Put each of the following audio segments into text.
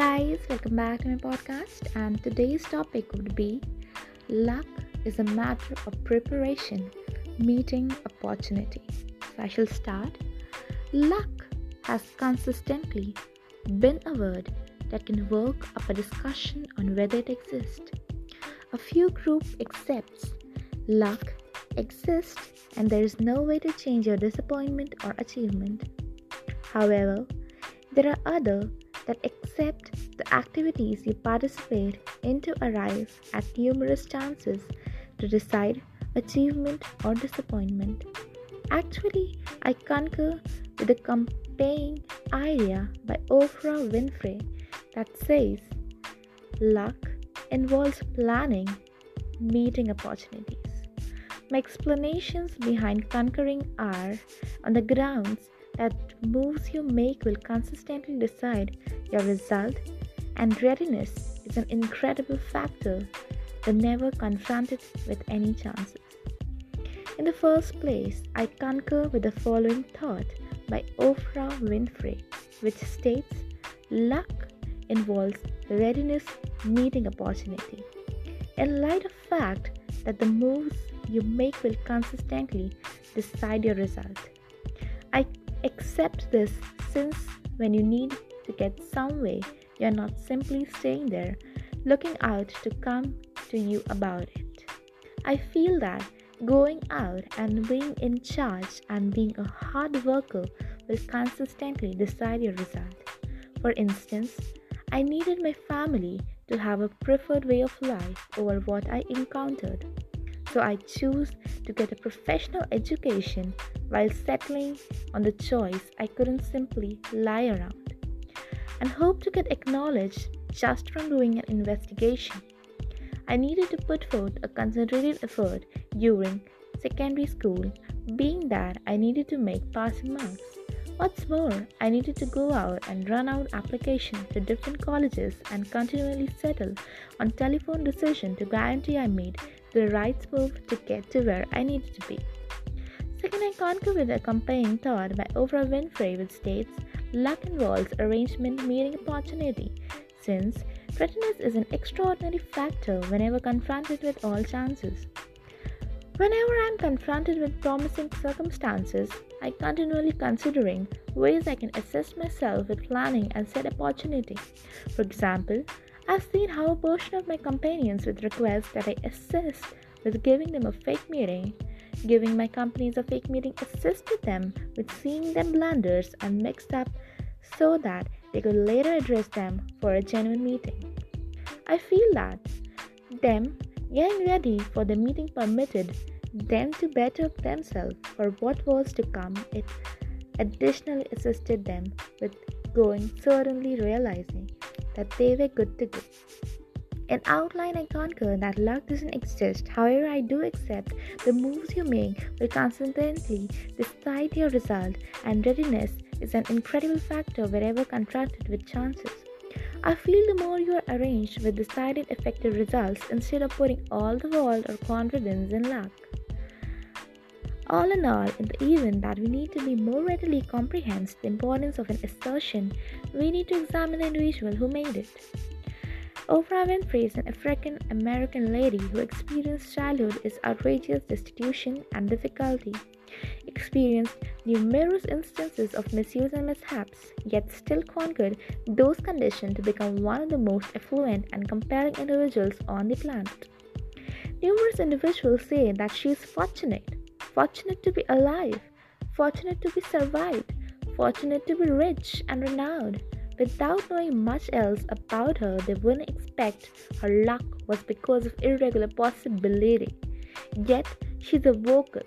guys, welcome back to my podcast. And today's topic would be luck is a matter of preparation, meeting opportunity. So I shall start. Luck has consistently been a word that can work up a discussion on whether it exists. A few groups accepts luck exists and there is no way to change your disappointment or achievement. However, there are other that accept the activities you participate in to arrive at numerous chances to decide achievement or disappointment. Actually, I concur with the campaign idea by Oprah Winfrey that says luck involves planning, meeting opportunities. My explanations behind conquering are on the grounds that moves you make will consistently decide your result, and readiness is an incredible factor when never confronted with any chances. In the first place, I concur with the following thought by Oprah Winfrey, which states luck involves readiness meeting opportunity. In light of fact that the moves you make will consistently decide your result. I accept this since when you need to get somewhere, you're not simply staying there looking out to come to you about it. I feel that going out and being in charge and being a hard worker will consistently decide your result. For instance, I needed my family to have a preferred way of life over what I encountered. So I chose to get a professional education while settling on the choice I couldn't simply lie around and hope to get acknowledged just from doing an investigation. I needed to put forth a concentrated effort during secondary school, being that I needed to make passing marks. What's more, I needed to go out and run out applications to different colleges and continually settle on telephone decision to guarantee I made the right move to get to where I needed to be. Second, I with the accompanying thought by Oprah Winfrey, which states luck involves arrangement meeting opportunity, since readiness is an extraordinary factor whenever confronted with all chances. Whenever I am confronted with promising circumstances, I continually considering ways I can assist myself with planning and set opportunity. For example, I've seen how a portion of my companions would request that I assist with giving them a fake meeting. Giving my companies a fake meeting assisted them with seeing them blunders and mixed up so that they could later address them for a genuine meeting. I feel that them getting ready for the meeting permitted them to better themselves for what was to come. It additionally assisted them with going, certainly realizing that they were good to go. In outline, I concur that luck doesn't exist. However, I do accept the moves you make will consistently decide your result, and readiness is an incredible factor wherever contrasted with chances. I feel the more you are arranged with decided effective results instead of putting all the world or confidence in luck. All in all, in the event that we need to be more readily comprehend the importance of an assertion, we need to examine the individual who made it. Oprah Winfrey is an African American lady who experienced childhood is outrageous destitution and difficulty, experienced numerous instances of misuse and mishaps, yet still conquered those conditions to become one of the most affluent and compelling individuals on the planet. Numerous individuals say that she is fortunate, fortunate to be alive, fortunate to be survived, fortunate to be rich and renowned Without knowing much else about her, they wouldn't expect her luck was because of irregular possibility. Yet, she's a vocal.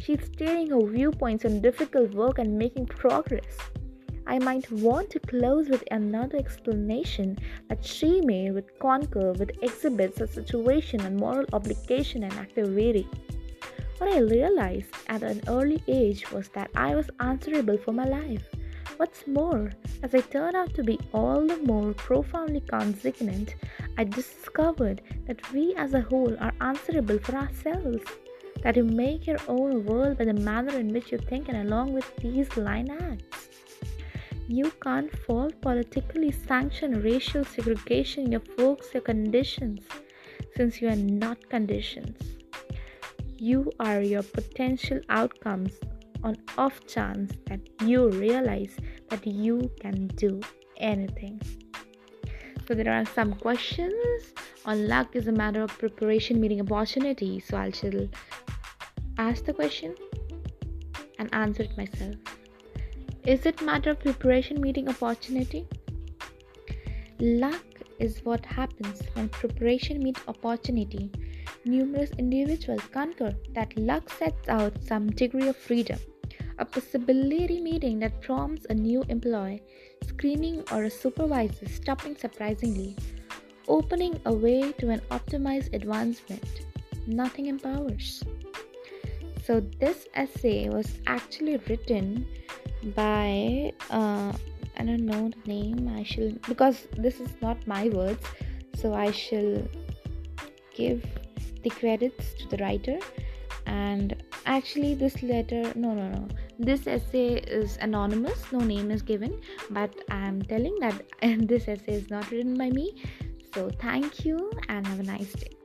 She's stating her viewpoints on difficult work and making progress. I might want to close with another explanation that she made with Conquer, with exhibits a situation and moral obligation and activity. What I realized at an early age was that I was answerable for my life. What's more, as I turned out to be all the more profoundly consequent, I discovered that we as a whole are answerable for ourselves. That you make your own world by the manner in which you think and along with these line acts. You can't fault politically sanctioned racial segregation, your folks, your conditions, since you are not conditions. You are your potential outcomes on off chance that you realize that you can do anything. So there are some questions on luck is a matter of preparation meeting opportunity. So I shall ask the question and answer it myself. Is it matter of preparation meeting opportunity? Luck is what happens when preparation meets opportunity. Numerous individuals concur that luck sets out some degree of freedom, a possibility meeting that prompts a new employee, screening or a supervisor stopping surprisingly, opening a way to an optimized advancement. Nothing empowers. So, this essay was actually written by uh, I don't know the name. I shall because this is not my words, so I shall give the credits to the writer. And actually, this letter no no no this essay is anonymous. No name is given, but I'm telling that this essay is not written by me. So thank you and have a nice day.